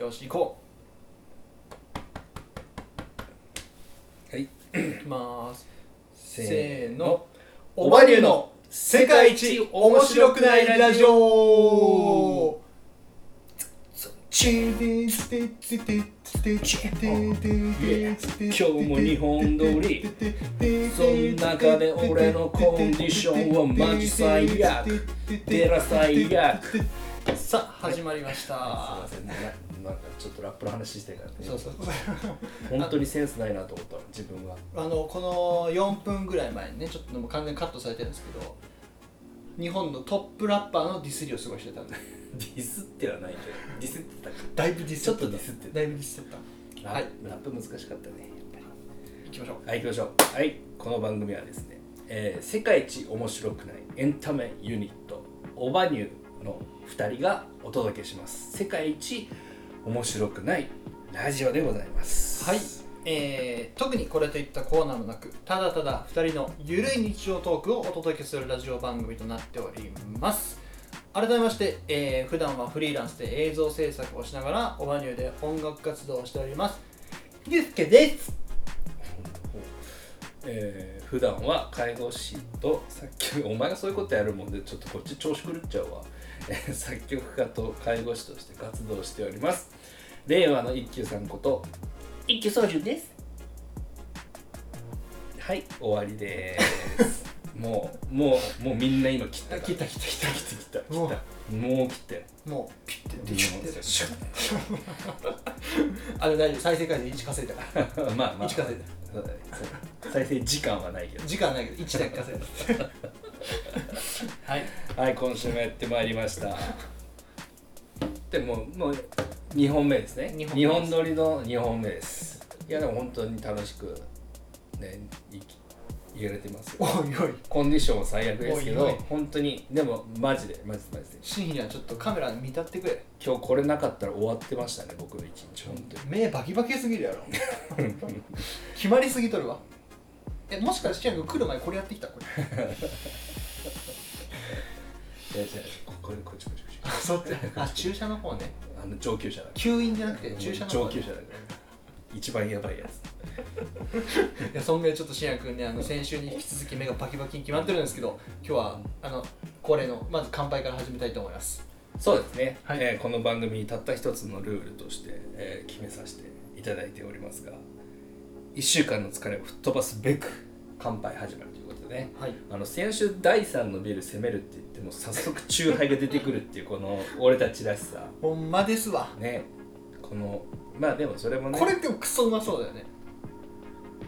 よし行こはい、ういきます。せせーの。おばにゅうの世界一面白くないラジオ。今日も日本通りその中で俺のコンディションはマジ最悪デラ最悪すいさあ始まりましたませんねなんかちょっとラップの話してからねそうそう。本当にセンスないなと思った自分はあのこの4分ぐらい前にねちょっともう完全にカットされてるんですけど日本のトップラッパーのディスりを過ごしてたんで。ディスってはないけどディスってたか。だいぶディスちょっとディスってた。だいぶディスってた。はい。ララップ難しかったねやっぱり。行きましょう。はい行きましょう。はいこの番組はですね、えー世界一面白くないエンタメユニットオバニューの2人がお届けします。世界一面白くないラジオでございます。はい、えー、特にこれといったコーナーもなくただただ2人のゆるい日常トークをお届けするラジオ番組となっております。改めまして、えー、普段はフリーランスで映像制作をしながらオバニューで音楽活動をしております。ゆうすけです。えー普段は介護士と作曲お前がそういうことやるもんでちょっとこっち調子狂っちゃうわ、えー作曲家と介護士として活動しております。令和の一休さんこと一休宗純です。はい終わりです。もうもうもうみんな今切った切った切った切った。切った切ったもう。切ったよもうピッてできてシュ あれ大丈夫。再生回数1稼いだから。ッまあまあ。1稼いだ。再生時間はないけど。時間ないけど1だけ稼いだ はいはい、今週もやってまいりました。でもう、もう2本目ですね。二2本目です本撮りの2本目です。いや、でも本当に楽しく、ね、い入れれてますよ。おいおいコンディションは最悪ですけどおいおい、本当に、でもマジで、マジで、マジで。真にはちょっとカメラ見立ってくれ今日これなかったら終わってましたね、僕の一日、本当に。目バキバキすぎるやろ 決まりすぎとるわえもしかして来る前これやってきたこれいやいやここれ、こっちこっちこっち。あそっちあ注射の方ねあの上級者だか吸引じゃなくて。注射の方ね上級者だから。一番やばいやつ。いやそんぐらいちょっとしんやくんねあの先週に引き続き目がバキバキに決まってるんですけど今日はあの恒例のまず乾杯から始めたいと思いますそうですね、はいえーこの番組たった一つのルールとして、えー決めさせていただいておりますが1週間の疲れを吹っ飛ばすべく乾杯始まるね。はい。あの先週第3のビール攻めるって言っても早速チューハイが出てくるっていうこの俺たちらしさ。ほんまですわ。ね。このまあでもそれもね。これでもクソうまそうだよね。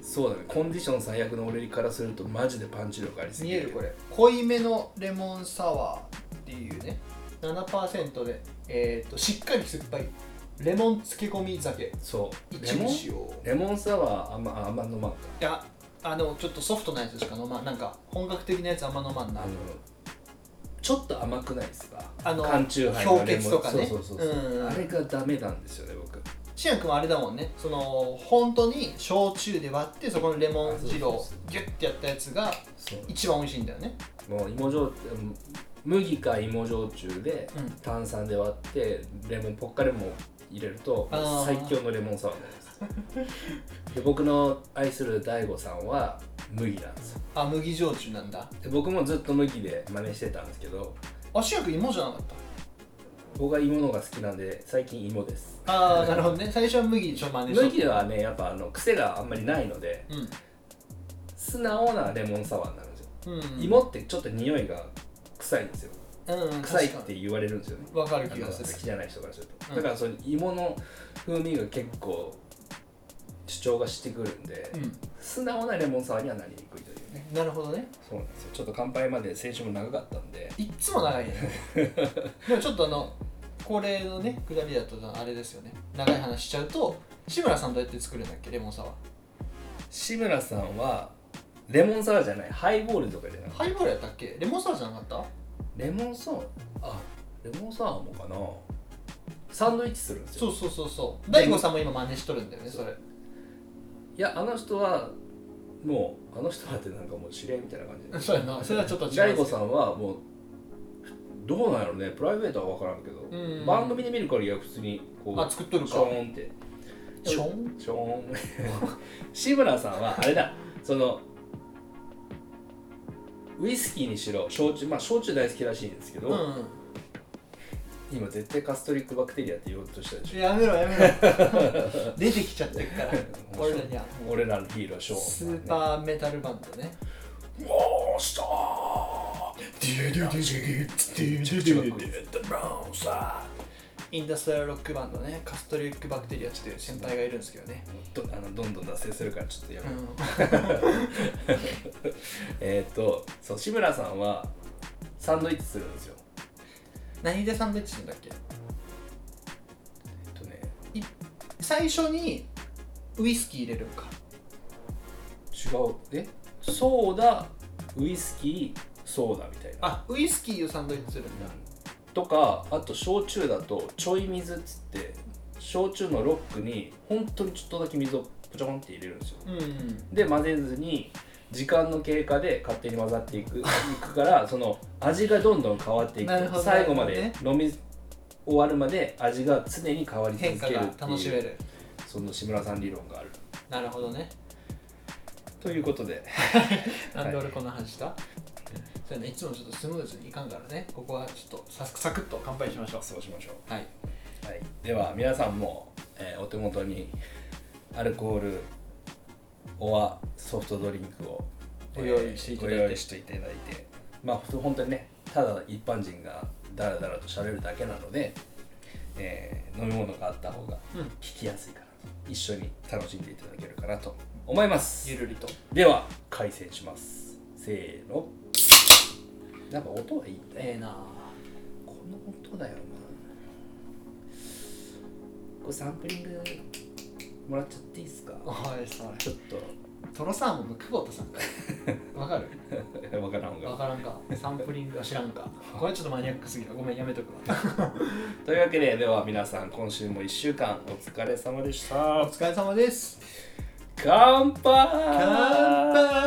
そうだね。コンディション最悪の俺からするとマジでパンチ力ありすぎ見えるこれ。濃いめのレモンサワーっていうね。7%で、えー、としっかり酸っぱい。レモン漬け込み酒。そう。レモンレモンサワーあんまあんま飲まんか。いやあのちょっとソフトなやつしか飲まん。なんか本格的なやつあんま飲まんな。ちょっと甘くないですか？あの缶チューハイ氷結とかね。そうそうそうそう、うんあれがダメなんですよね僕。しやくんはあれだもんねその本当に焼酎で割ってそこのレモン汁をギュッてやったやつがそう。一番美味しいんだよね。もう芋焼麦か芋焼酎でうん。炭酸で割ってレモンポッカレモン入れるとあー。最強のレモンサワーになで僕の愛する大悟さんは麦なんですよ。あ麦焼酎なんだ。で僕もずっと麦で真似してたんですけどあしやくん芋じゃなかった？僕は芋のが好きなんで最近芋です。ああなるほどね。最初は麦でしょ真似しと麦はねやっぱあの癖があんまりないのでうん。素直なレモンサワーになるんですよ。うん。芋ってちょっと匂いが臭いんですよ。うん臭いって言われるんですよね。に。わかる気がする。きじゃない人からすると、うん。だからその芋の風味が結構主張がしてくるんで、素直なレモンサワーにはなりにくいというね。うんなるほどね。そうなんですよ。ちょっと乾杯まで先週も長かったんで。いっつも長いね。でもちょっとあの恒例のね下りだとあれですよね。長い話しちゃうと志村さんどうやって作るんだっけ？レモンサワー。志村さんはレモンサワーじゃない。ハイボールとかじゃなくてハイボールやったっけ？レモンサワーじゃなかった？レモンサワーあレモンサワーもかな。サンドイッチするんですよ。そうそうそうそう。大悟さんも今真似しとるんだよねそれいやあの人はもうあの人はってなんかもう知り合いみたいな感じで。そうやな。それはちょっと違う大悟さんはもうどうなんやろね。プライベートは分からんけど、うん。番組で見る限りは普通にこうあ作っとるシかョーンって。ション？ショーン。志村さんはあれだ。そのウイスキーにしろ焼酎まあ焼酎大好きらしいんですけど、う今絶対カストリックバクテリアって言おうとしたでしんょ。やめろやめろ。出てきちゃってるから。俺らには。俺らのヒーローショーンスーパーメタルバンドね。モンスター。インダストリロックバンドね。カストリックバクテリアっていう先輩がいるんですけどね、どあのどんどん脱線するからちょっとやう。めよう、ん、えーっとそう志村さんはサンドイッチするんですよ何でサンドイッチするんだっけ？えっとね最初にウイスキー入れるんか。違う。え？ソーダウイスキーソーダみたいな。あウイスキーをサンドイッチするんだ。とかあと焼酎だとちょい水っつって焼酎のロックに本当にちょっとだけ水をポチョンって入れるんですよ。うん。で混ぜずに時間の経過で勝手に混ざっていくいくからその味がどんどん変わっていく。なるほど。最後までなる飲み終わるまで味が常に変わり続けるってが楽しめる。その志村さん理論がある。なるほどね。ということで。なんで俺こんな話した、そうやね。いつもちょっとスムーズにいかんからね。ここはちょっとサクサクっと乾杯しましょう。そうしましょう。はい。はい、では皆さんも、えーお手元にアルコールおわソフトドリンクをご用意していただいて。ていただいてまあ本当にねただ一般人がダラダラと喋るだけなので、えー飲み物があった方がうん。聞きやすいかな一緒に楽しんでいただけるかなと思います。ゆるりと。では開戦します。せーの。なんか音がいいね。ええなこの音だよな。これサンプリングもらっちゃっていいですか？おいそれちょっトロサーモンの久保田さんか。わかる？とわからんがわからんか？サンプリングは知らんか？これちょっとマニアックすぎるごめんやめとくわ。というわけででは皆さん今週も1週間お疲れ様でした。お疲れ様です。乾杯！乾杯！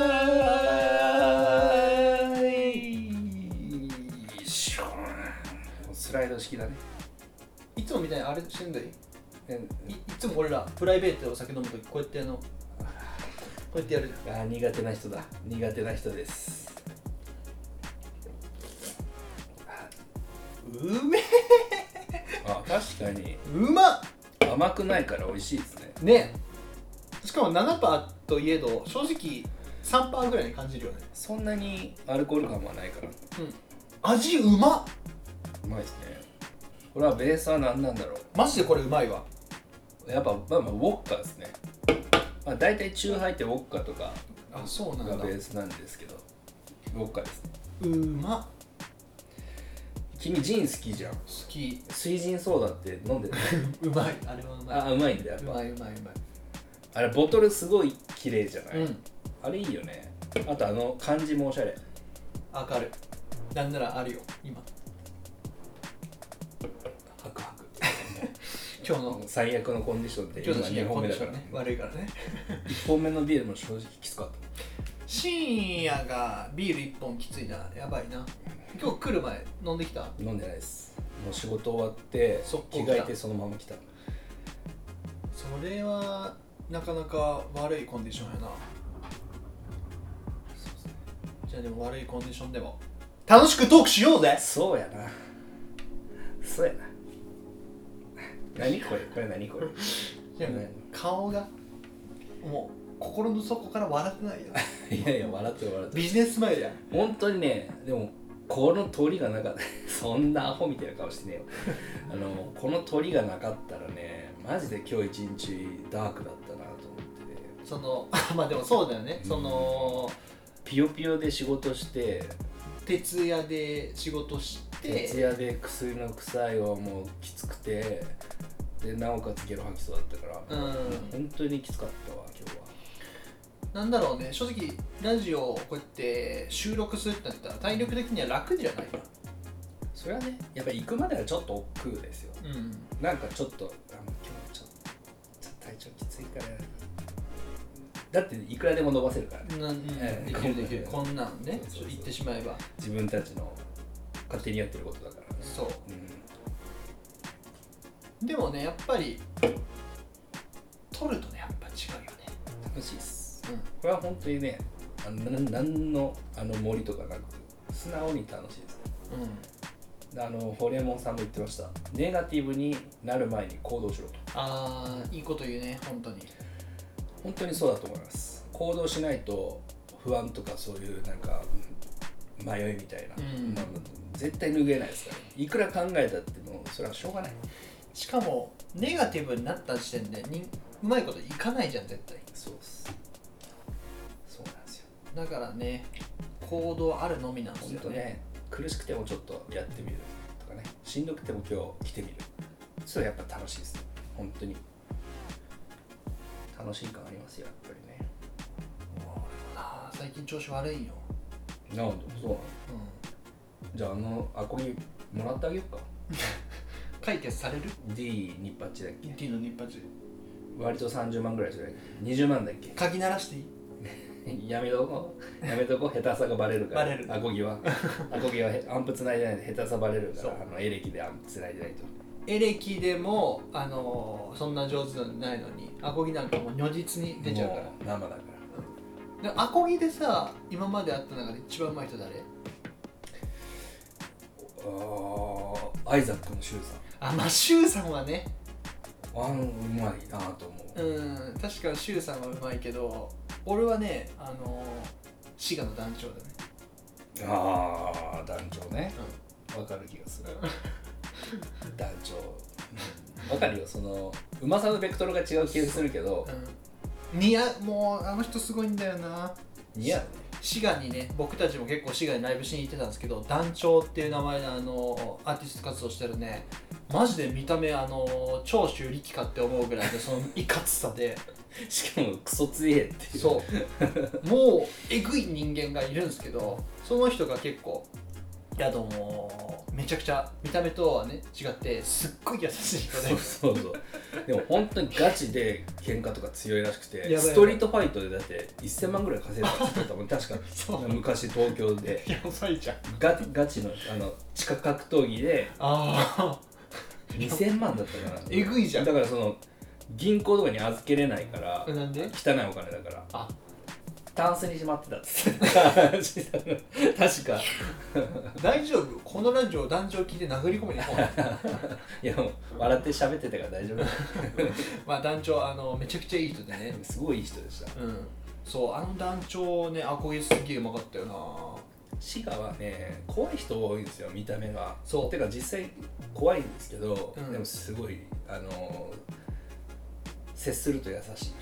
スライド式だね。いつもみたいにあれしてんだよえいいつも俺らプライベートでお酒飲むときこうやってあのこうやってやる。あー苦手な人だ。苦手な人です。うめあ確かに。うまっ。甘くないから美味しいですね。ね。しかも7%といえど正直3%ぐらいに感じるよね。そんなにアルコール感はないから。味うまっ。うまいですね。これはベースは何なんだろマジでこれうまいわ。うやっぱ、まあ、まあウォッカですね、まあ、大体チューハイってウォッカとかあそうなんだ。がベースなんですけどウォッカです。ねうまっ。君ジン好きじゃん。好き。水ジンソーダって飲んでる？うまい。あれはうまい。あうまいんだやっうぱまいうまいうまい。あれボトルすごい綺麗じゃない、うん。あれいいよね。あとあの漢字もおしゃれ。わかるなんならあるよ今今日の最悪のコンディションで今日の今2深夜コンデ本目だから、ね悪いからね。1本目のビールも正直きつかった。深夜がビール1本きついな。やばいな。今日来る前飲んできた？飲んでないです。もう仕事終わって着替えてそのまま来た。それはなかなか悪いコンディションやな。じゃあでも悪いコンディションでも楽しくトークしようぜ。そうやな。そうやな 何これこれ何これ？でも顔がもう心の底から笑ってないよ。いやいや笑ってる笑ってる。ビジネススマイルや本当にねでもこの鳥がなかった。そんなアホみたいな顔してねえよ。あのこの鳥がなかったらねマジで今日一日ダークだったなと思って。そのまあでもそうだよね、うん。そのピヨピヨで仕事して。徹夜で仕事して。徹夜で薬の臭いはもうきつくてでなおかつゲロ吐きそうだったから、うん。本当にきつかったわ今日は。なんだろうね正直ラジオをこうやって収録するってなったら体力的には楽じゃない？かそれはねやっぱ行くまではちょっと億劫ですよ。うん。なんかちょっとあもう今日ちょっとちょっと体調きついから。だっていくらでも伸ばせるからね。なうんええできるできる。こんなんねそうそうそう。言ってしまえば。自分たちの勝手にやってることだからね。そう。うんでもねやっぱり撮るとねやっぱ違うよね。楽しいっす。うん。これは本当にねあのななんのあの森とかなく素直に楽しいですうん。であのホリエモンさんも言ってました。ネガティブになる前に行動しろと。ああいいこと言うね本当に。本当にそうだと思います。行動しないと不安とかそういうなんか迷いみたいな、うん。まあ絶対拭えないですから。いくら考えたってもそれはしょうがないしかもネガティブになった時点でにうまいこといかないじゃん絶対。そうっす。そうなんですよ。だからね行動あるのみなんですよね。ね苦しくてもちょっとやってみるとかね。しんどくても今日来てみる。それはやっぱ楽しいです本当に。楽しい感ありますよやっぱりね。あー最近調子悪いんよ、なんで？そうなの？うじゃああのアコギもらってあげようか。ん、解決される？D ニッパッチだっけ ?T の日発割と30万ぐらいする。20万だっけ？鍵鳴らしていい？やめとこう。やめとこう。下手さがバレるから。バレる。アコギは。アコギはへアンプつないでないと下手さバレるかそう。らあのエレキでアンプつないでないと。エレキでも、あのーそんな上手じゃないのにアコギなんかもう如実に出ちゃうから。も生だから。でアコギでさ今まであった中で一番うまい人誰？あーアイザックのシュウさんあまあシュウさんはね。あのうまいなと思う、うん確かにシュウさんはうまいけど俺はねあのー滋賀の団長だね。ああ団長ね。わ、かる気がする。団長。うん。わかるよ。そのうまさのベクトルが違う気がするけど。うん。似合うもうあの人すごいんだよな。似合うね滋賀にね僕たちも結構滋賀にライブしに行ってたんですけど団長っていう名前であのアーティスト活動してるねマジで見た目あの長州力かって思うぐらいでそのいかつさで。しかもクソ強えっていう。そう。もうえぐい人間がいるんですけどその人が結構いやでもめちゃくちゃ見た目とはね違ってすっごい優しい人で。そうそうそう。でも本当にガチで喧嘩とか強いらしくてやばいストリートファイトでだって1000万ぐらい稼いだって言ってたもん確か。そう。昔東京で。やばいじゃん。ガガチのあの地下格闘技でああ2000万だったかなえぐいじゃん。だからその銀行とかに預けれないからなんで？汚いお金だから。あタンスにしまってたっつって。確か。大丈夫？このラジオ団長聞いて殴り込みに行こういやもう笑って喋ってたから大丈夫。まあ団長あのめちゃくちゃいい人でね。すごいいい人でした。うん。そうあの団長ねアコギすっげえうまかったよな。滋賀はね怖い人多いんですよ見た目が。そう。てか実際怖いんですけど、うん。でもすごいあの接すると優しい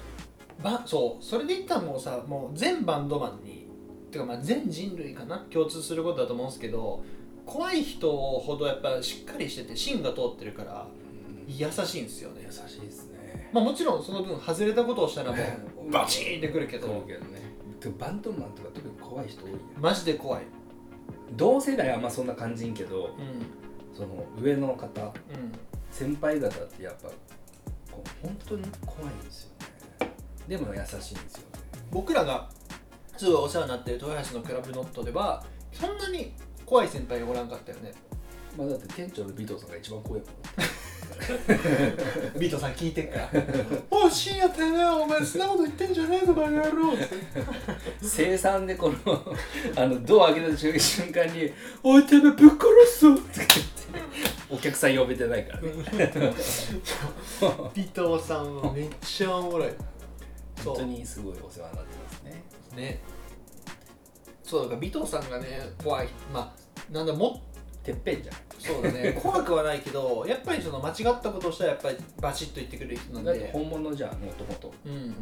ばそうそれで言ったらもうさもう全バンドマンにてかまあ全人類かな共通することだと思うんですけど怖い人ほどやっぱしっかりしてて芯が通ってるから優しいんですよね。優しいですね。まあもちろんその分外れたことをしたらもうバチーンってくるけけどどけどね。でもバンドマンとか特に怖い人多いよマジで怖い。同世代はあんまそんな感じんけどうん。その上の方うん。先輩方ってやっぱこう本当に怖いんですよねでも優しいんですよね。僕らがすごいお世話になってる豊橋のクラブノットではそんなに怖い先輩がおらんかったよね。まあだって店長の尾藤さんが一番怖いもん。ビートさん聞いてっから「おい深夜てめえお前そんなこと言ってんじゃねえぞバカ野郎」生産でこのあのドア開けた瞬間に「おいてめえぶっ殺すぞ!」って言って。お客さん呼べてないからね。ビトさんはめっちゃおもろい本当にすごいお世話になってますね。ね。そうだから尾藤さんがね怖いまあなんだもてっぺんじゃん。そうだね。怖くはないけどやっぱりその間違ったことをしたらやっぱりバチッと言ってくれる人なんで。本物じゃんもともと。うん。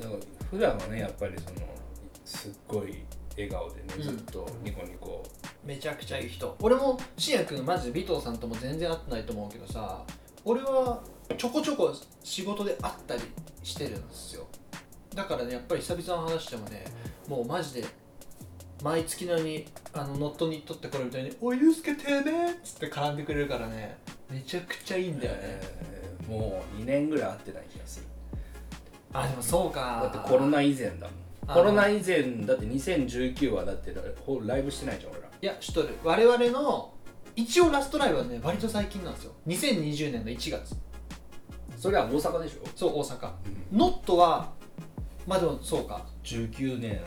そう普段はねやっぱりそのすっごい笑顔でねうん。ずっとニコニコ、めちゃくちゃいい人。俺もしやくんマジで尾藤さんとも全然会ってないと思うけどさ俺はちょこちょこ仕事で会ったりしてるんですよ。だからねやっぱり久々の話してもねもうマジで毎月のようにあのノットにとってこれみたいに「おいゆうすけてめえ」っつって絡んでくれるからねめちゃくちゃいいんだよね。えーもう2年ぐらい会ってない気がする。あでもそうか。だってコロナ以前だもん。コロナ以前だって2019はだってほライブしてないじゃん俺ら。いや知っとる我々の一応ラストライブはね割と最近なんですよ。2020年の1月それは大阪でしょ、そう大阪。ノットはまあでもそうか。19年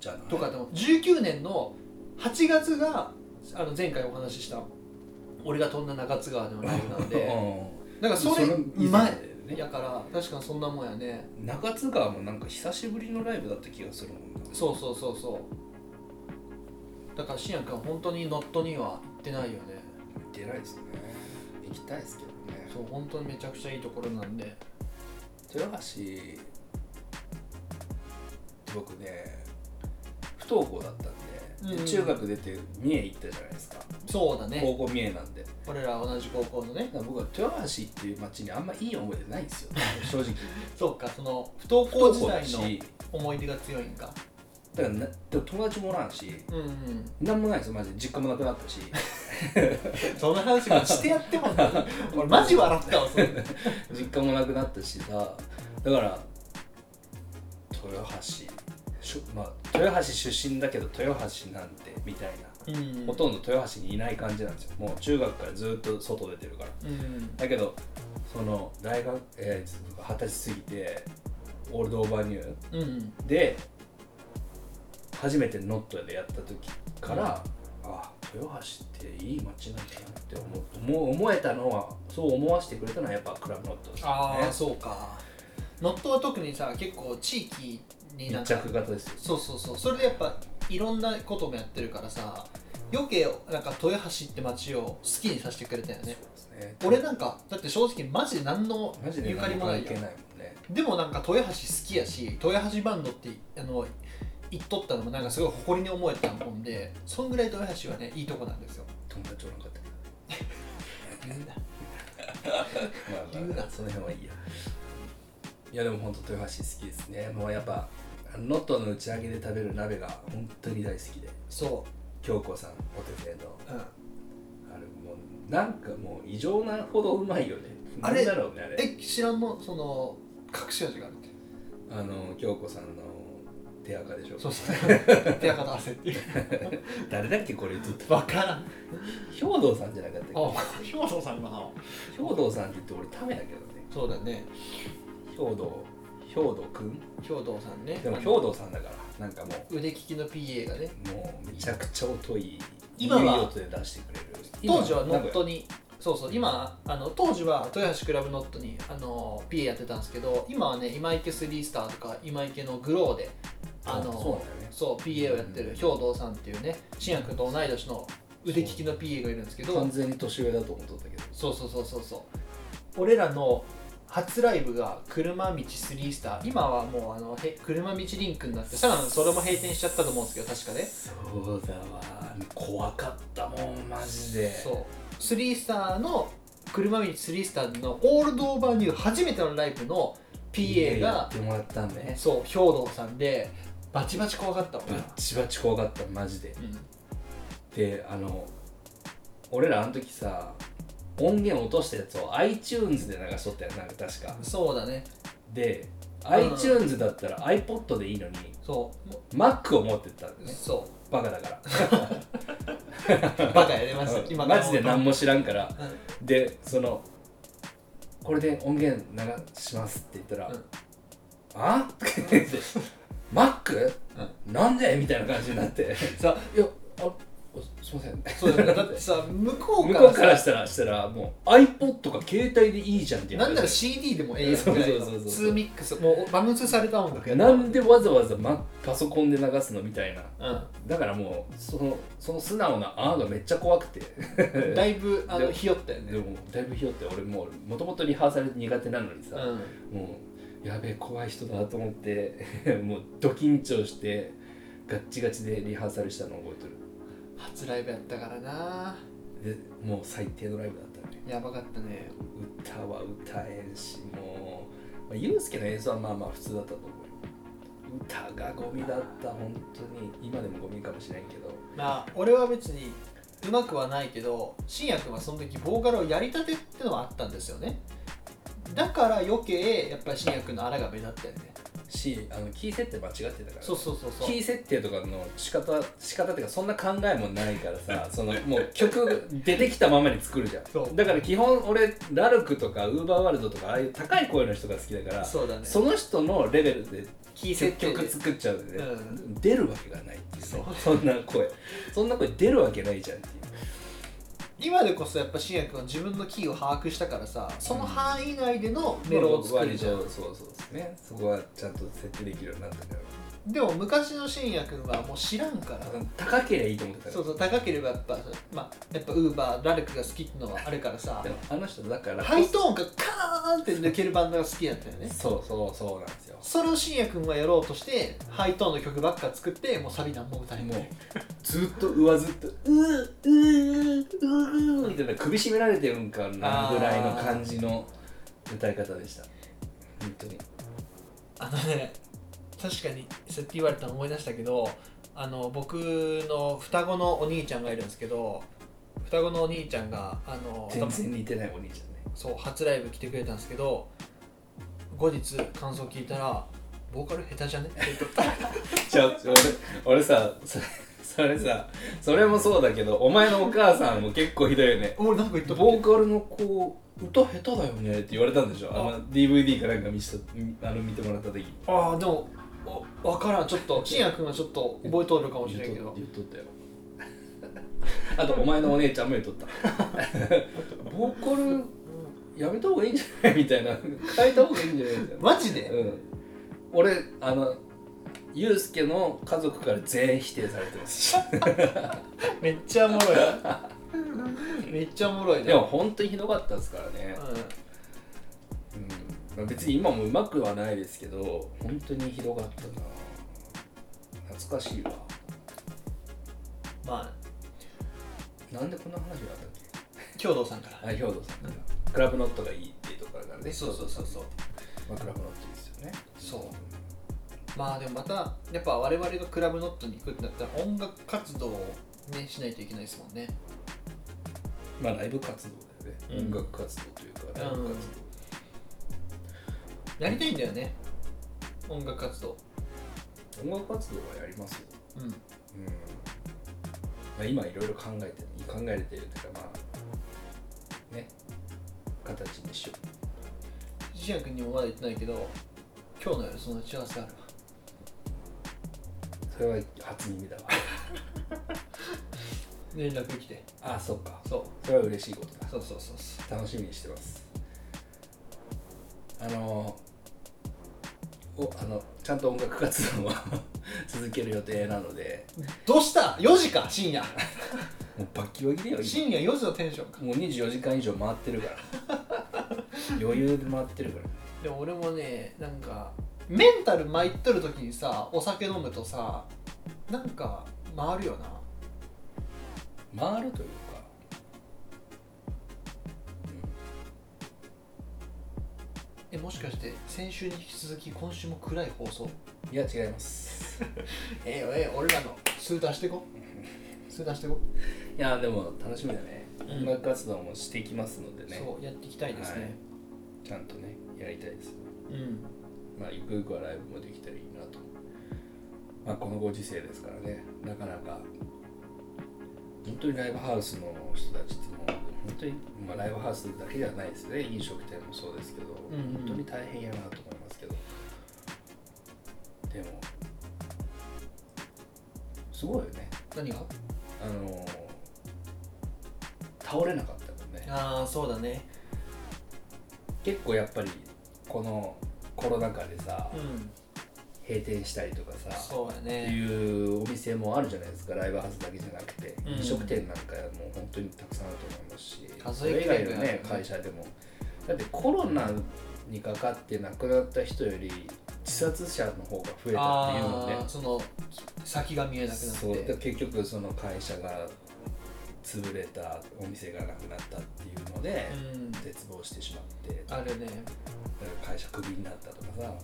じゃない？とかでも19年の8月があの前回お話しした俺が飛んだ中津川でのライブなんで うん。だからそれ前やから確かにそんなもんやね。中津川もなんか久しぶりのライブだった気がするもんな。そうそうそうそう。だからしんやくんは本当にノットには行ってないよね。出ないですね。行きたいですけどね。そう本当にめちゃくちゃいいところなんで豊橋って僕ね不登校だったんで、うん。中学出て三重行ったじゃないですか。そうだね。高校三重なんで。俺ら同じ高校のね。僕は豊橋っていう町にあんまいい思い出ないんですよ正直。そうかその不登校時代の思い出が強いんかだからなでも友達もおらんしうんうん。なんもないですよマジで。実家もなくなったし。そんな話もしてやっても 俺マジ笑ったわそれ。実家もなくなったしさだから豊橋しゅまあ豊橋出身だけど豊橋なんてみたいな。うんほとんど豊橋にいない感じなんですよ。もう中学からずっと外出てるから。うんだけどその大学えー二十歳過ぎてオールドオーバーニュー。うん。で初めてノットでやった時から、あ豊橋っていい街なんだなって思思思えたのはそう思わせてくれたのはやっぱクラブノットですよね。ああそうか。ノットは特にさ結構地域になん密か着型ですよそうそうそう。それでやっぱいろんなこともやってるからさ余計なんか豊橋って街を好きにさせてくれたよね。ね。俺なんかだって正直マジで何のゆかりもないよでもなんか豊橋好きやし豊橋バンドってあの言っとったのもなんかすごい誇りに思えたもんでそんぐらい豊橋はねいいとこなんですよ。友達おらんかったけど言うな。まあまあその辺はいいやいやでも本当豊橋好きですね。もうやっぱノットの打ち上げで食べる鍋が本当に大好きで。そ京子さんお手製の。う、うん、あれもうなんかもう異常なほどうまいよね。あれだろうねあれ。え知らんの？その隠し味があるって。あの京子さんの手垢でしょ。そうそう。手垢と汗っていう。誰だっけこれ言っと。った分からん。兵道さんじゃなかったっあ兵藤さんかな。け兵道さんって言って俺ためだけどね。そうだね。兵道兵道くん？兵藤さんね。でも兵道さんだからなんかも腕利きの PA がね。うもうめちゃくちゃ音い。い今は音で出してくれる。当時はノッ今トにそうそう。今あの当時は豊橋クラブノットにあの PA やってたんですけど今はね今池3スターとか今池のグローであのあそうね。そう PA をやってる兵藤さんっていうね信也君と同い年の腕利きの PA がいるんですけど完全に年上だと思っとったけど。そうそうそうそうそう。俺らの初ライブが車道3スター。今はもうあのへ車道リンクになってさらにそれも閉店しちゃったと思うんですけど確かね。そうだわ。怖かったもんマジで。そう。3スターの車道3スターのオールドオーバーニュー初めてのライブの PA やがってもらったんね。そう兵藤さんでバチバチ怖かったもんな。バッチバチ怖かったマジで。うん。であの俺らあの時さ音源落としたやつを iTunes で流しとったよなんか確か。そうだね。で、ん iTunes だったら iPod でいいのにそう。も Mac を持ってったんだね。そバカだから。うバカやりますよ今マジで何もも知らんから。うん。でそのこれで音源流しますって言ったら「うん。あ？言って「Mac? なんで?」みたいな感じになって。さ「いやあおすいません」そうだね だってさ向こう向からさ。こうからしたらしたらもう iPod か携帯でいいじゃんってなんなら話 CD でもええやんぐらいの。そうそうそうそう。ツーミックス。もうバムスされた音楽やなんでわざわざ、ま、パソコンで流すのみたいな。うだからもうそのその素直な「あ」がめっちゃ怖くて。ん だいぶあのひよったよね。でもだいぶひよって俺もうもともとリハーサル苦手なのにさ、うん。もうやべえ怖い人だと思って もうド緊張してガッチガチでリハーサルしたのを覚えてる。初ライブやったからな。でもう最低のライブだったね。やばかったね。歌は歌えんしもう、まあ、ユうスケの演奏はまあまあ普通だったと思う。よ歌がゴミだった本当に。今でもゴミかもしれんけど。まあ俺は別にうまくはないけど信也君はその時ボーカルをやりたてってのはあったんですよねだから余計やっぱり信也君のあらが目立ったよね。しあのキー設定間違ってたから。そうそうそうそう。キー設定とかの仕方仕方っていうかそんな考えもないからさ そのもう曲出てきたままに作るじゃそう。んだから基本俺ラルクとかウーバーワールドとかああいう高い声の人が好きだからそうだね。その人のレベルでキー設定で。曲作っちゃうんでね、う出るわけがないっていうね。そう。そんな声。そんな声出るわけないじゃんっていう今でこそやっぱ新薬は自分のキーを把握したからさその範囲内でのメロを作るじゃん、そうそうですね。そこはちゃんと設定できるようになったからでも昔の新薬はもう知らんから、高ければいいと思ってたそうそう高ければやっぱまあやっぱウーバーラルクが好きってのはあるからさ。でもあの人だからハイトーンがカーンって抜けるバンドが好きだったよね。そうそうそうなんですよ。それを信也君はやろうとしてハイトーンの曲ばっか作ってもうサビ何も歌えもうないずっと上ずっと「うーうーうー」みたいな首絞められてるんかなぐらいの感じの歌い方でした。本当に。あのね確かにそうやって言われたの思い出したけどあの僕の双子のお兄ちゃんがいるんですけど双子のお兄ちゃんがあの全然似てないお兄ちゃんね。そう初ライブ来てくれたんですけど後日感想聞いたら「ボーカル下手じゃね?」って言っとったちょ俺俺さそれそれさそれもそうだけどお前のお母さんも結構ひどいよね。俺なんか言ったボーカルの子歌下手だよねって言われたんでしょ？あの DVD かなんか見せたあの見てもらった時。ああでもお分からんちょっと 信也君はちょっと覚えとるかもしれんけど。言っとったよ。あとお前のお姉ちゃんも言っとった。ボーカルやめた方がいいんじゃない？みたいな。変えた方がいいんじゃない？みたいなマジで？うん。俺あのユうスケの家族から全員否定されてます。めっちゃおもろい。めっちゃおもろいねでも本当にひどかったですからね、ううん。まあ、別に今もうまくはないですけど本当にひどかったな。懐かしいわ。んまあなんでこんな話があったっ京道さんから。兵藤さんから。クラブノットがいいっていうところからね。そうそうそうそう。まあ、クラブノットいいですよね。そう。まあでもまたやっぱ我々がクラブノットに行くってなったら音楽活動をねしないといけないですもんね。まあライブ活動だよね、うん音楽活動というかライブ活やりたいんだよね。音楽活動。動、音楽活動はやりますよ。うん。うん。まあ、今いろいろ考えて考えれてるというかまあね。形にしよう。しや君にもまだ言ってないけど今日の夜その打ち合わせあるわ。それは初耳だわ。連絡来て。ああそうか。そそれは嬉しいことだ。うそうそうそう。そ楽しみにしてます。あのおあのちゃんと音楽活動を 続ける予定なので。うどうした ?4 時か？深夜。もうバッキバキだよ今。深夜4時のテンションか。もう24時間以上回ってるから。余裕で回ってるから。でも俺もねなんかメンタル参っとる時にさお酒飲むとさなんか回るよな。回るというえもしかして先週に引き続き今週も暗い放送？うん、いや違います。え えよええよ俺らの数出してこ。数出してこ、いやでも楽しみだね、うん。音楽活動もしていきますのでね。そうやっていきたいですね、ちゃんとねやりたいです。うん。まあゆくゆくはライブもできたらいいなと。まあこのご時世ですからね。なかなか本当にライブハウスの人たち当に、まあ、ライブハウスだけではないですね。飲食店もそうですけど、うんうん。本当に大変やなと思いますけど。でもすごいよね。何が？あの倒れなかったもんね。ああそうだね。結構やっぱりこのコロナ禍でさ、うん閉店したりとかさそうやね。いうお店もあるじゃないですかライブハウスだけじゃなくて、うん。飲食店なんかもう本当にたくさんあると思いますし数それ以外のね会社でも。だってコロナにかかって亡くなった人より自殺者の方が増えたっていうのねああその先が見えなくなって。結局その会社が潰れたお店がなくなったっていうので、うん。絶望してしまって。あるね。会社クビになったとかさ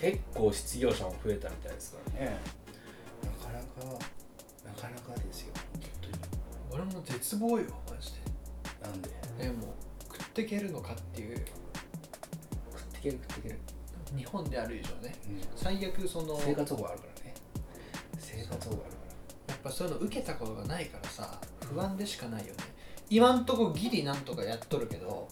結構失業者も増えたみたいですからね。なかなかなかなかですよ。本俺も絶望よマジ当になんで？ででも食っていけるのかっていう。食ってける食ってける。日本である以上ね。うん。最悪その生活保護あるからね。生活保護あるかやっぱそういうの受けたことがないからさ不安でしかないよね。今んとこギリなんとかやっとるけど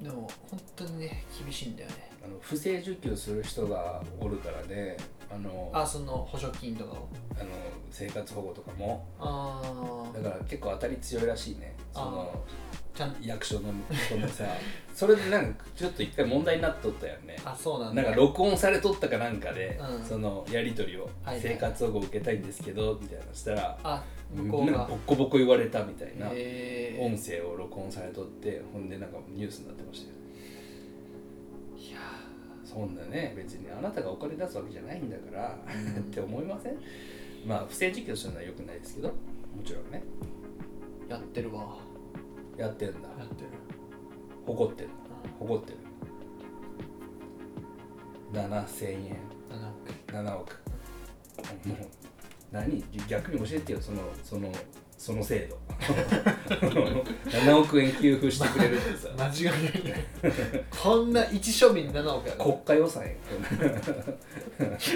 でも本当にね厳しいんだよね。らあの不正受給する人がおるからねあのあその補助金とかを？あの生活保護とかも。あだから結構当たり強いらしいね。そのあちゃん。役所の人もさ それでなんかちょっと一回問題になっとったよね。あそうなんだ。なんか録音されとったかなんかで、うん。そのやり取りを、はいはい。生活保護受けたいんですけどみたいなのしたらあ向こうが。なんかボッコボコ言われたみたいなへ音声を録音されとってほんでなんかニュースになってましたよ。えいやそんなね別にあなたがお金出すわけじゃないんだから、うん。って思いません？まあ不正受給するのはよくないですけどもちろんね。やってるわ。やってんだ。やってる。誇ってる誇ってる。7000円7億7億。もう何？逆に教えてよ。そのそのその制度。7億円給付してくれるってさ。間違いない。ねこんな一庶民7億やろ国家予算や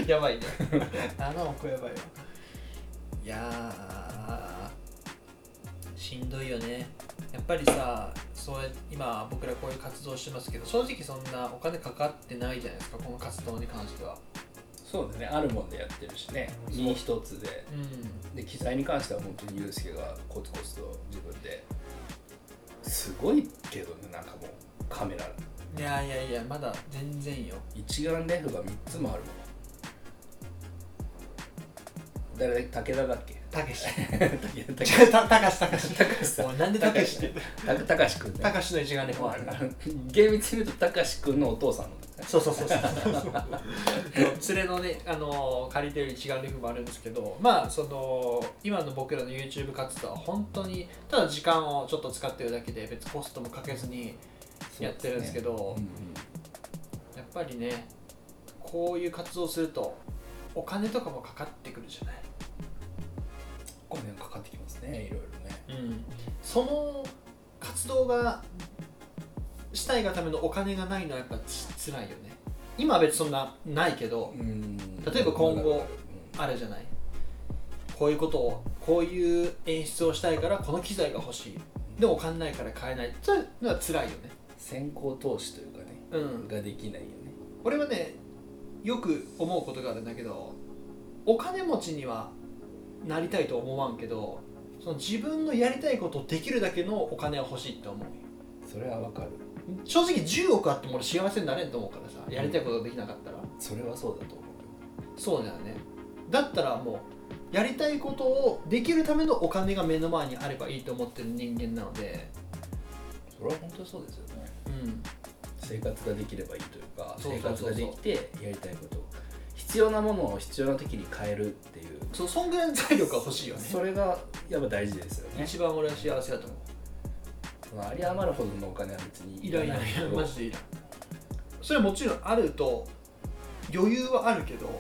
やばいね。7億やばいわ。いやーしんどいよね。やっぱりさそうや今僕らこういう活動してますけど正直そんなお金かかってないじゃないですかこの活動に関してはそうだね。あるもんでやってるしね。身一つで。うん。で機材に関しては本当にユうスケがコツコツと自分で。すごいけどねなんかもうカメラ。いやいやいやまだ全然よ。一眼レフが3つもあるもん。誰だ武田だっけ？たけし。たたかしたかし。たかしさん。なんでたけしって。たたかしくんね。たかしの一眼レフもあるな。厳密に言うとたかしくんのお父さんのそうそうそう。そう連れのね、あのー借りてる一眼レフもあるんですけどまあその今の僕らの YouTube 活動は本当にただ時間をちょっと使ってるだけで別コストもかけずにやってるんですけどうんうんやっぱりねこういう活動するとお金とかもかかってくるじゃない、お金かかってきますねいろいろね。その活動がしたいがためのお金がないのはやっぱつ辛いよね。今は別にそんなないけどうん。例えば今後うん。あるじゃない？こういうことをこういう演出をしたいからこの機材が欲しい。でもお金ないから買えない。っていうのは辛いよね。先行投資というかね、うん。ができないよね。俺はねよく思うことがあるんだけどお金持ちにはなりたいと思わんけどその自分のやりたいことをできるだけのお金は欲しいって思う。それはわかる正直10億あっても俺幸せになれんと思うからさやりたいことができなかったら、それはそうだと思うそうだよね。だったらもうやりたいことをできるためのお金が目の前にあればいいと思ってる人間なので。それは本当にそうですよね。うん。生活ができればいいというかそうそう生そうそう。活ができてやりたいこと必要なものを必要な時に変えるっていう。そうそんぐらいの財力が欲しいよね。それがやっぱ大事ですよね。一番俺は幸せだと思その有り余るほどのお金は別にういらんいけど。マジでいらん。それはもちろんあると余裕はあるけどうん。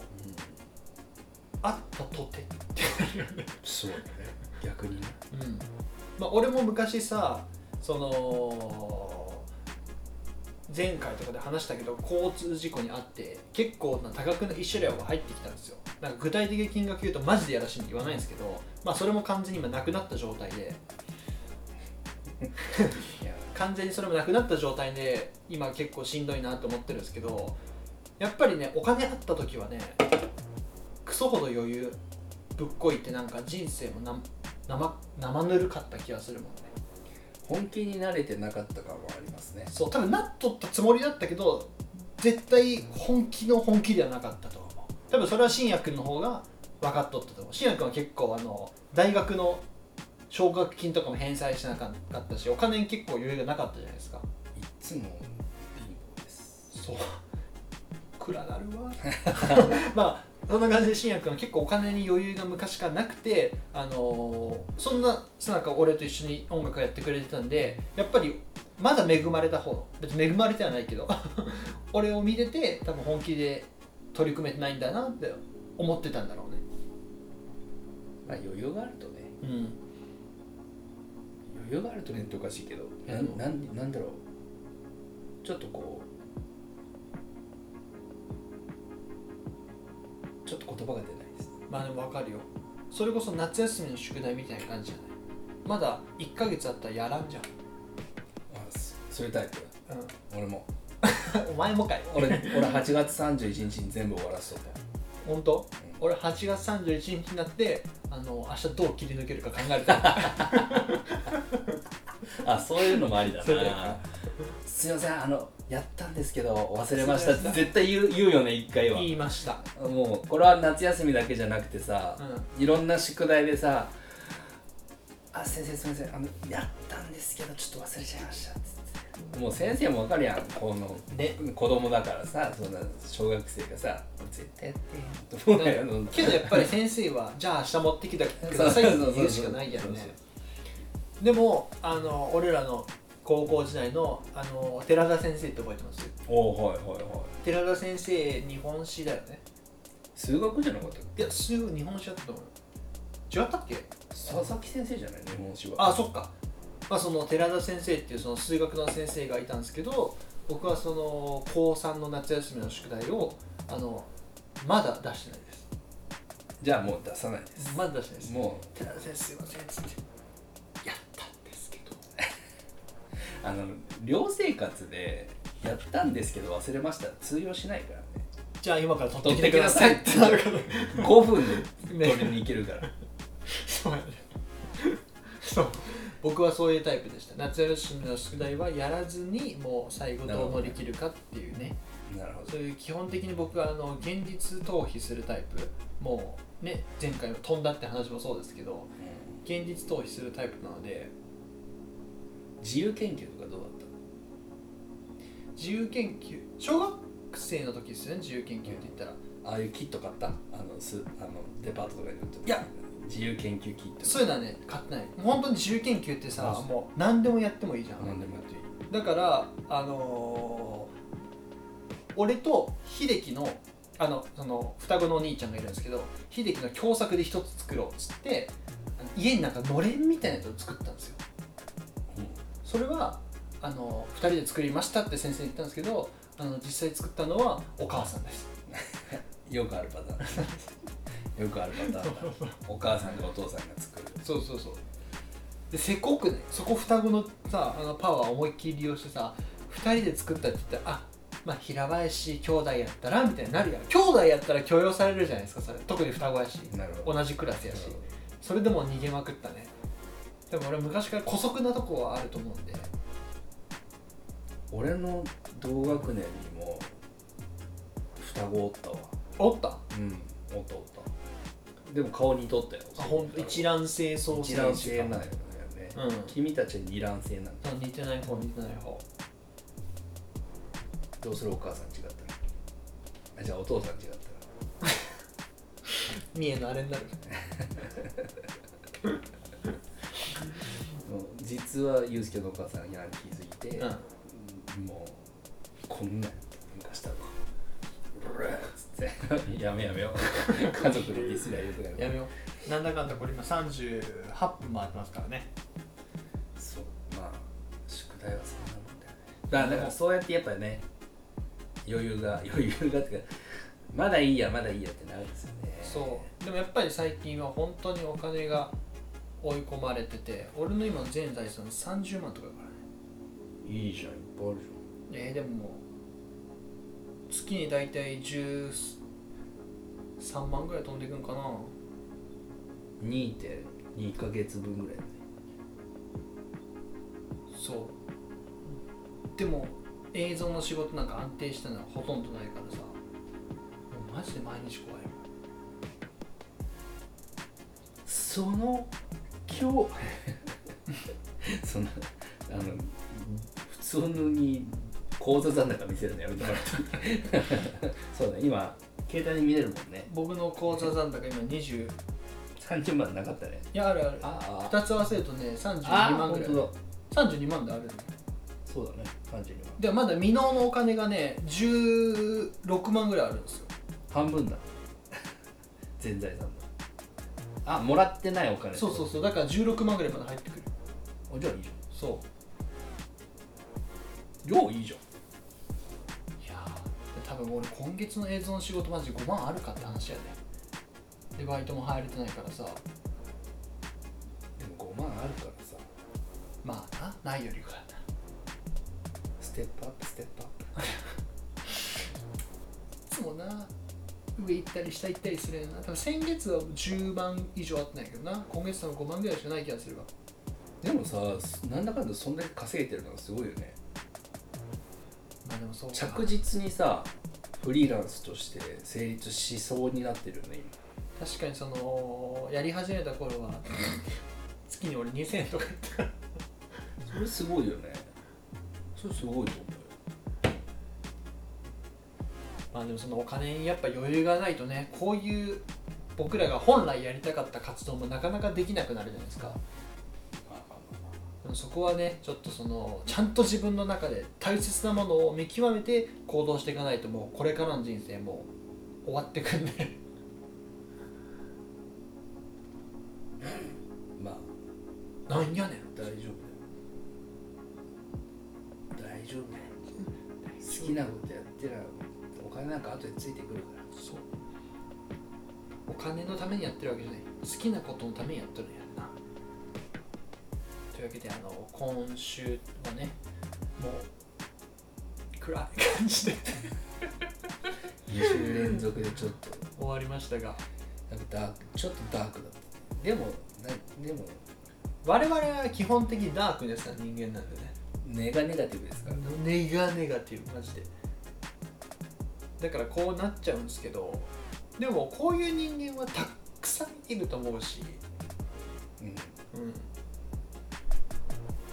あったとてってなるよね。そうだね。逆にね。うん。まあ、俺も昔さその前回とかで話したけど交通事故にあって結構な多額な慰謝料が入ってきたんですよ。なんか具体的な金額言うとマジでやらしいんで言わないんですけどまあそれも完全に今なくなった状態で完全にそれもなくなった状態で今結構しんどいなと思ってるんですけどやっぱりねお金あった時はねクソほど余裕ぶっこいてなんか人生もな生生ぬるかった気がするもんね。本気に慣れてなかった感はありますね。そう多分なっとったつもりだったけど絶対本気の本気ではなかったと思う。多分それは信也君の方が分かっとったと思う。信也君は結構あの大学の奨学金とかも返済しなかったしお金に結構余裕がなかったじゃないですか。いつも貧乏です。そう。暗なるわ。まあそんな感じで信也君は結構お金に余裕が昔からなくて、あのーそんなさなか俺と一緒に音楽やってくれてたんでやっぱりまだ恵まれた方別に恵まれてはないけど 俺を見てて多分本気で取り組めてないんだなって思ってたんだろうね。まあ余裕があるとね。うん余があるとねっておかしいけどなんなんだろう。ちょっとこうちょっと言葉が出ないです、ね、まあでも分かるよ。それこそ夏休みの宿題みたいな感じじゃない？まだ1か月あったらやらんじゃん。あそういうタイプ、うん、俺も。お前もかい。俺 俺8月31日に全部終わらせとった本当、俺8月31日になってあの明日どう切り抜けるか考えるからうあそういうのもありだそれだよ。なすいませんあのやったんですけど忘れました。って絶対言う言うよね一回は。言いました。もうこれは夏休みだけじゃなくてさ、ういろんな宿題でさ「あ先生すみませんあのやったんですけどちょっと忘れちゃいました」ってもう先生もわかるやん。このね子供だからさそんな小学生がさ「絶対やってへん」と思うやん。けどやっぱり先生は じゃあ明日持ってきてくださいって言うしかないやろね。でもあの俺らの高校時代のあの寺田先生って覚えてます？おおはいはいはい。寺田先生日本史だよね。数学じゃなかったっいやすぐ日本史だったと思う。よ違ったっけけ？佐々木先生じゃない？日本史は。あそっか、まあ、その寺田先生っていうその数学の先生がいたんですけど僕はその高3の夏休みの宿題をあのまだ出してないです。じゃあもう出さないです。まだ出してないです。も寺田先生すいませんっつってやったんですけど。う あの寮生活でやったんですけど忘れました。通用しないからね。じゃあ今から取ってきてくださいってなるから。5分で取りに行けるから、そうやね。そう僕はそういうタイプでした。夏休みの宿題はやらずにもう最後どう乗り切るかっていうね。なるほど。そういう基本的に僕はあの現実逃避するタイプもうね前回の飛んだって話もそうですけど現実逃避するタイプなので自由研究とかどうだっ自由研究。小学生の時ですよね自由研究って言ったら。たああいうキット買った？あのすあのデパートとかに売ってるいや自由研究キットそういうのはね。買ってない。本当に自由研究ってさもう何でもやってもいいじゃん。何でもやっていい。だからあのー俺と秀樹のあのその双子のお兄ちゃんがいるんですけど秀樹の共作で一つ作ろうっつって家になんかのれんみたいなやつを作ったんですよ。それはあの2人で作りましたって先生に言ったんですけどあの実際作ったのはお母さんです。よくあるパターン よくあるパターンだ。お母さんがお父さんが作る。そうそうそう。でせこくね。そこ双子のさあのパワーを思いっきり利用してさ2人で作ったって言ったらあまあ平林兄弟やったらみたいになるやん。兄弟やったら許容されるじゃないですかそれ。特に双子やし。なるほど。同じクラスやし。それでも逃げまくったね。でも俺昔から姑息なとこはあると思うんで。俺の同学年にも双子おったわ。おった？あうんおったおったでも顔似とったよ。一卵性ソーセ一卵性なんよね、うん。君たちは二卵性なんだ。あ似てない方似てない方。どうする？お母さん違ったら。あじゃあお父さん違ったら。三重のあれになる。実はユうスケのお母さんヤンキーすぎて、うん。もうこんなんやったやめ やめよ 家族でディスりゃ言うとかやめよう。なんだかんだこれ今38分回ってますからね。そう。まあ宿題はそんなもんだよね。だからだからそうやってやっぱね余裕が 余裕がっていうかまだいいやまだいいやってなるんですよね。そう。でもやっぱり最近は本当にお金が追い込まれてて俺の今の全財産30万とかだからね。いいじゃんいっぱいあるじえー、でももう月に大体13万ぐらい飛んでいくんかな。ゃん2.2ヶ月分ぐらい。そう。でも映像の仕事なんか安定したのはほとんどないからさ。もうマジで毎日怖い。その今日 そのあの普通に口座残高見せるのやめてもらって。そうだ今携帯に見れるもんね。僕の口座残高今20い30万なかったね。やあるある。あ2つ合わせるとね32あ万ぐらい。本当だ。32万であるのそうだね32万。でまだ未納のお金がね16万ぐらいあるんですよ。半分だ。全財産だあもらってないお金。そうそうそう。だから16万ぐらいまで入ってくる。うじゃあいいじそゃん量いいじゃん分俺今月の映像の仕事マジ5万あるかって話やねでバイトも入れてないからさ。でも5万あるからさ。まあなないよりか。はなステップアップステップアッいつもな上行ったり下行ったりするよな。多分先月は10万以上あったんやけどな。今月多分5万ぐらいしかない気がするわ。プでもさなんだかんだそんだけ稼げてるのがすごいよね。まあでもそうか。着実にさフリーランスとして成立しそうになってるよね確かにそのやり始めた頃は 月に俺2000円とか言ってた。今それすごいよね。それすごいと思うよ。まあでもそのお金にやっぱ余裕がないとねこういう僕らが本来やりたかった活動もなかなかできなくなるじゃないですかでもそこはねちょっとそのちゃんと自分の中で大切なものを見極めて行動していかないともうこれからの人生もう終わってくんで。まあなんやねん大丈夫だよ大丈夫だよ好きなことやってらお金なんか後でついてくるから。そう。お金のためにやってるわけじゃない。好きなことのためにやってるんやんなというわけであの今週はねもう暗い感じで。2週連続でちょっと。終わりましたがなんかダークちょっとダークだった。でもなでも我々は基本的にダークネスな人間なんでね。ネガネガティブですからネガネガティブ。マジで。だからこうなっちゃうんですけどでもこういう人間はたくさんいると思うし、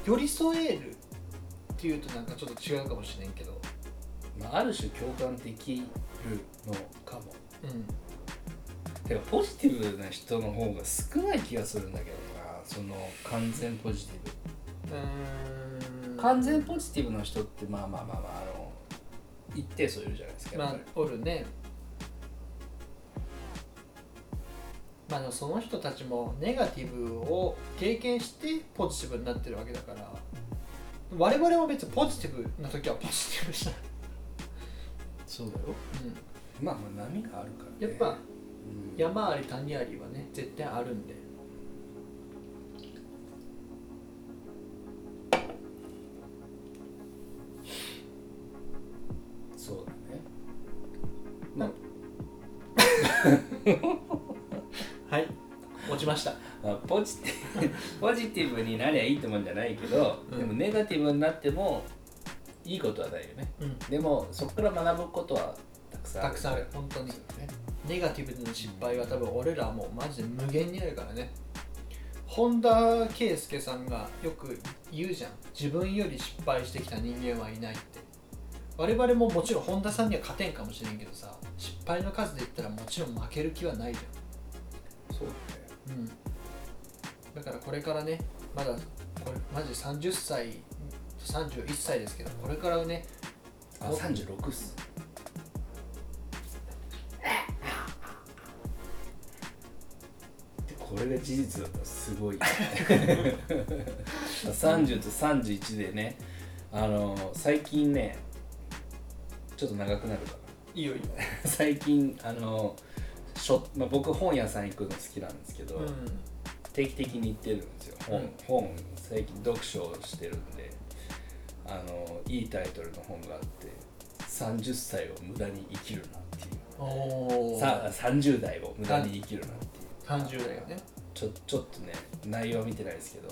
寄り添えるっていうとなんかちょっと違うかもしれんけど、まあ、ある種共感できるのかも。うん、てかポジティブな人の方が少ない気がするんだけどな。その完全ポジティうーん。ブ完全ポジティブの人ってまあまあまあまああの一定数いるじゃないですか、まあおるねまあその人たちもネガティブを経験してポジティブになってるわけだから我々も別にポジティブな時はポジティブじゃん、りそうだよ。まあまあ波があるからね。やっぱうん。山あり谷ありはね絶対あるんで。そうだね。まあ はい。落ちました。まあ、ポジティ ポジティブになりゃいいってもんじゃないけど、うん。でもネガティブになってもいいことはないよね。うん。でもそこから学ぶことはたくさんある。たくさんある。本当に。ネガティブな失敗は多分俺らはもうマジで無限にあるからね。本田圭佑さんがよく言うじゃん。自分より失敗してきた人間はいないって。我々ももちろん本田さんには勝てんかもしれんけどさ失敗の数で言ったらもちろん負ける気はないじそう。ゃんうん。だからこれからねまだこれマジ30歳31歳ですけどこれからねだねあ36っす。でこれが事実だったらすごい。30と31でねあの最近ねちょっと長くなるかないいよいいよ。最近あのしょ、まあ、僕本屋さん行くの好きなんですけど、うん。定期的に行ってるんですよ。本,、うん。本最近読書をしてるんであのいいタイトルの本があって「30歳を無駄に生きるな」っていう。さ30代を無駄に生きるなっていう。30代がね。ちょちょっとね内容は見てないですけど。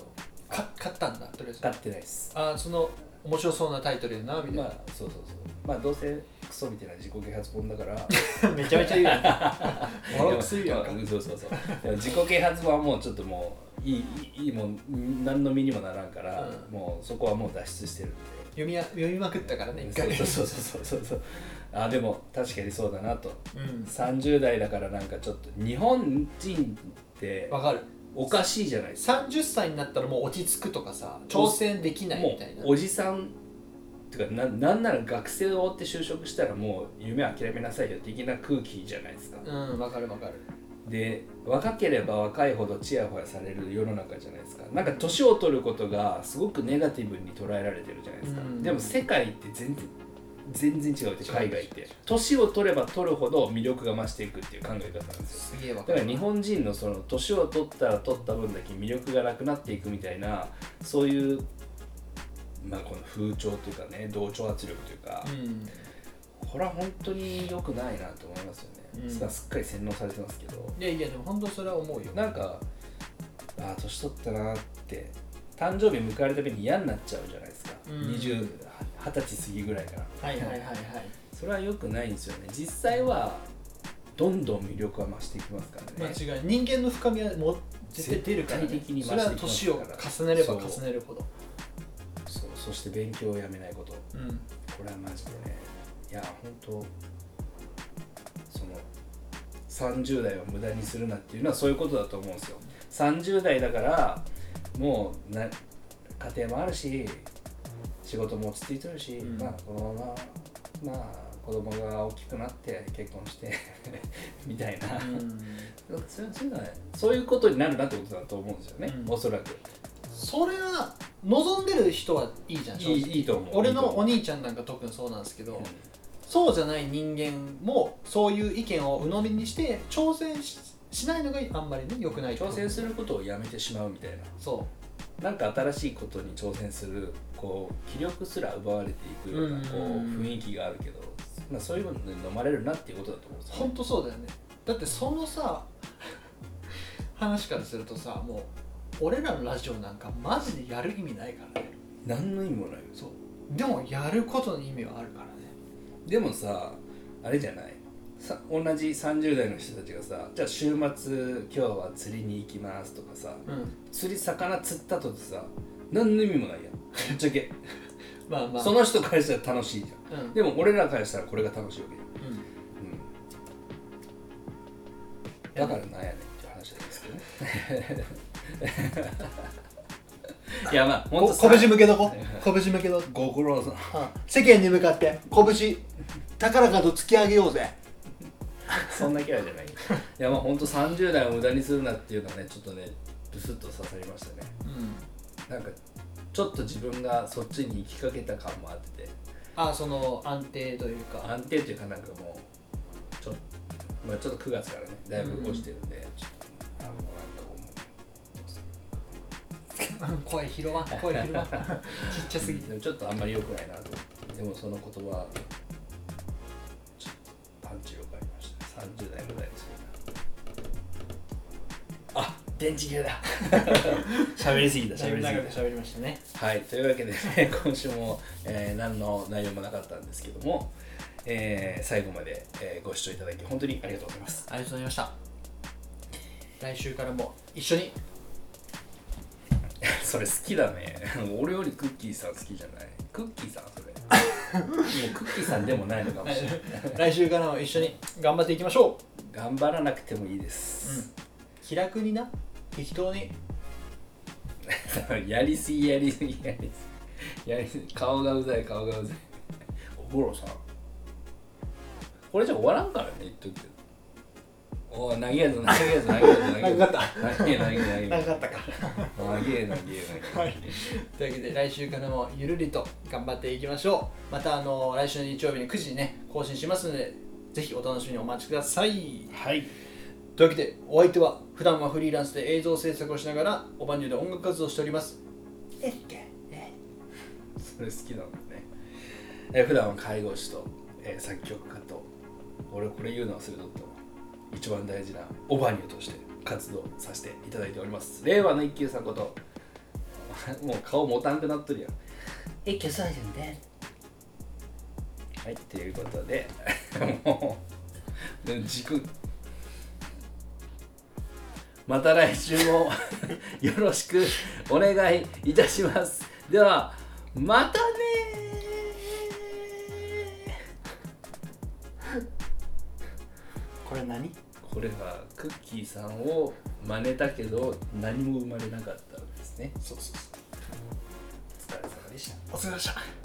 か買ったんだとりあえず。買ってないです。あその面白そうなタイトルやなみたいな、まあそうそうそう。まあどうせクソみたいな自己啓発本だから。めちゃめちゃ言 うやんボロクソ言うやんか。まあそうそうそう。で も自己啓発本はもうちょっともういいいいもう何の身にもならんから、うん。もうそこはもう脱出してるんで読みや読みまくったからね一回。そうそうそうそうそう。そうあでも確かにそうだなと。うん。30代だからなんかちょっと日本人ってわかる。おかしいじゃないですか。30歳になったらもう落ち着くとかさ挑戦できないもみたいな。うおじさんてかななんなら学生を追って就職したらもう夢諦めなさいよ的な空気じゃないですか、うんわかるわかる。で若ければ若いほどチヤホヤされる世の中じゃないですか。なんか年を取ることがすごくネガティブに捉えられてるじゃないですか、うん。でも世界って全然全然違うって海外って。年を取れば取るほど魅力が増していくっていう考え方なんですよ。すげえわだから日本人のその年を取ったら取った分だけ魅力がなくなっていくみたいなそういうまあこの風潮というかね同調圧力というか、うん。これは本当に良くないなと思いますよね、うん。すすっかり洗脳されてますけど。いやいやでも本当それは思うよ。なんかああ年取ったなって誕生日迎えるたびに嫌になっちゃうじゃないですか、うん。20 20歳過ぎぐらいから。はいはいはいはい。それは良くないんですよね。実際はどんどん魅力は増していきますからね。間違い人間の深みはもう絶対出るから、ね。絶対的にそれは年を重ねれば重ねるほどそして勉強をやめないこと。うん。これはマジでね。いや本当その30代を無駄にするなっていうのはそういうことだと思うんですよ。30代だからもうな家庭もあるし仕事も落ち着いてるし、うん。まあこのまままあ子供が大きくなって結婚して みたいな、そうそういうのはそういうことになるなってことだと思うんですよね、うん。おそらくそれは望んでる人はいいじゃんいいいいと思う。俺のお兄ちゃんなんか特にそうなんですけど、うん。そうじゃない人間もそういう意見を鵜呑みにして挑戦ししないのがあんまりね良くないと。挑戦することをやめてしまうみたいな。そなんか新しいことに挑戦するこう気力すら奪われていくようなこううん雰囲気があるけど、まあ、そういうのに飲まれるなっていうことだと思うんですよ、う本当そうだよね。だってそのさ話からするとさもう俺らのラジオなんかマジでやる意味ないからね。何の意味もないよ。そう。でもやることの意味はあるからね。でもさあれじゃない？さ同じ30代の人たちがさじゃあ週末今日は釣りに行きますとかさうん。釣り魚釣ったとてさ何の意味もないやん。ぶっちゃけ。まあまあ。その人からしたら楽しいじゃん。うん。でも俺らからしたらこれが楽しいわけじゃん。うん。だからなんやねんっていう話なんですけどねいやまあ本当こ拳向けとこ拳向けとこご苦労さん。世間に向かって。拳。高らかと突き上げようぜ。そんなキャラじゃない。いやまあ本当30代を無駄にするなっていうのはねちょっとねブスッと刺さりましたね。うん。なんかちょっと自分がそっちに行きかけた感もあって。てあその安定というか。安定というかなんかもうちょ,、まあ、ちょっと9月からねだいぶ落ちてるんで、ちょっ 声拾わん声拾わんちっちゃすぎて。ちょっとあんまり良くないなと思って。でもその言葉ちょっとパンチ力ありました30代無駄にするなあ電池切れだ。喋りすぎた喋りすぎた。喋りましたね。はい、というわけで、ね、今週も、えー何の内容もなかったんですけども、えー最後まで、えーご視聴いただき本当にありがとうございます。ありがとうございました。来週からも一緒にそれ好きだね。俺よりクッキーさん好きじゃない？クッキーさんそれ。もうクッキーさんでもないのかもしれない。来週からも一緒に頑張っていきましょ頑張らなくてもいいでう、す。気楽にな適当に やりすぎやりすぎやりすぎ。やりすぎ。顔がうざい顔がうざい。おぼろさん。これじゃ終わらんからね、言っとくけど。おい、投げやぞ、投げやぞ、投げやぞ、投げやぞ。投げ投げ投げ。長かったか投げ投げ投げ。はいというわけで来週からもゆるりと頑張っていきましょうまたあの来週の日曜日に9時にね更新しますのでぜひお楽しみにお待ちくださいはい。というわけでお相手は普段はフリーランスで映像制作をしながらおばんにゅうで音楽活動をしておりますえっけ？えそれ好きなのね。えー普段は介護士と、えー作曲家と、俺これ言うの忘れとったわ一番大事なオバニューとして活動させていただいております。令和の一休さんこと、もう顔もたんくなっとるやん。一休さんじゃんね。はい、ということで、もう、軸、また来週も よろしくお願いいたします。では、またねこれ何？これはクッキーさんを真似たけど何も生まれなかったんですね。そうそうそうお疲れ様でした。お疲れ様でした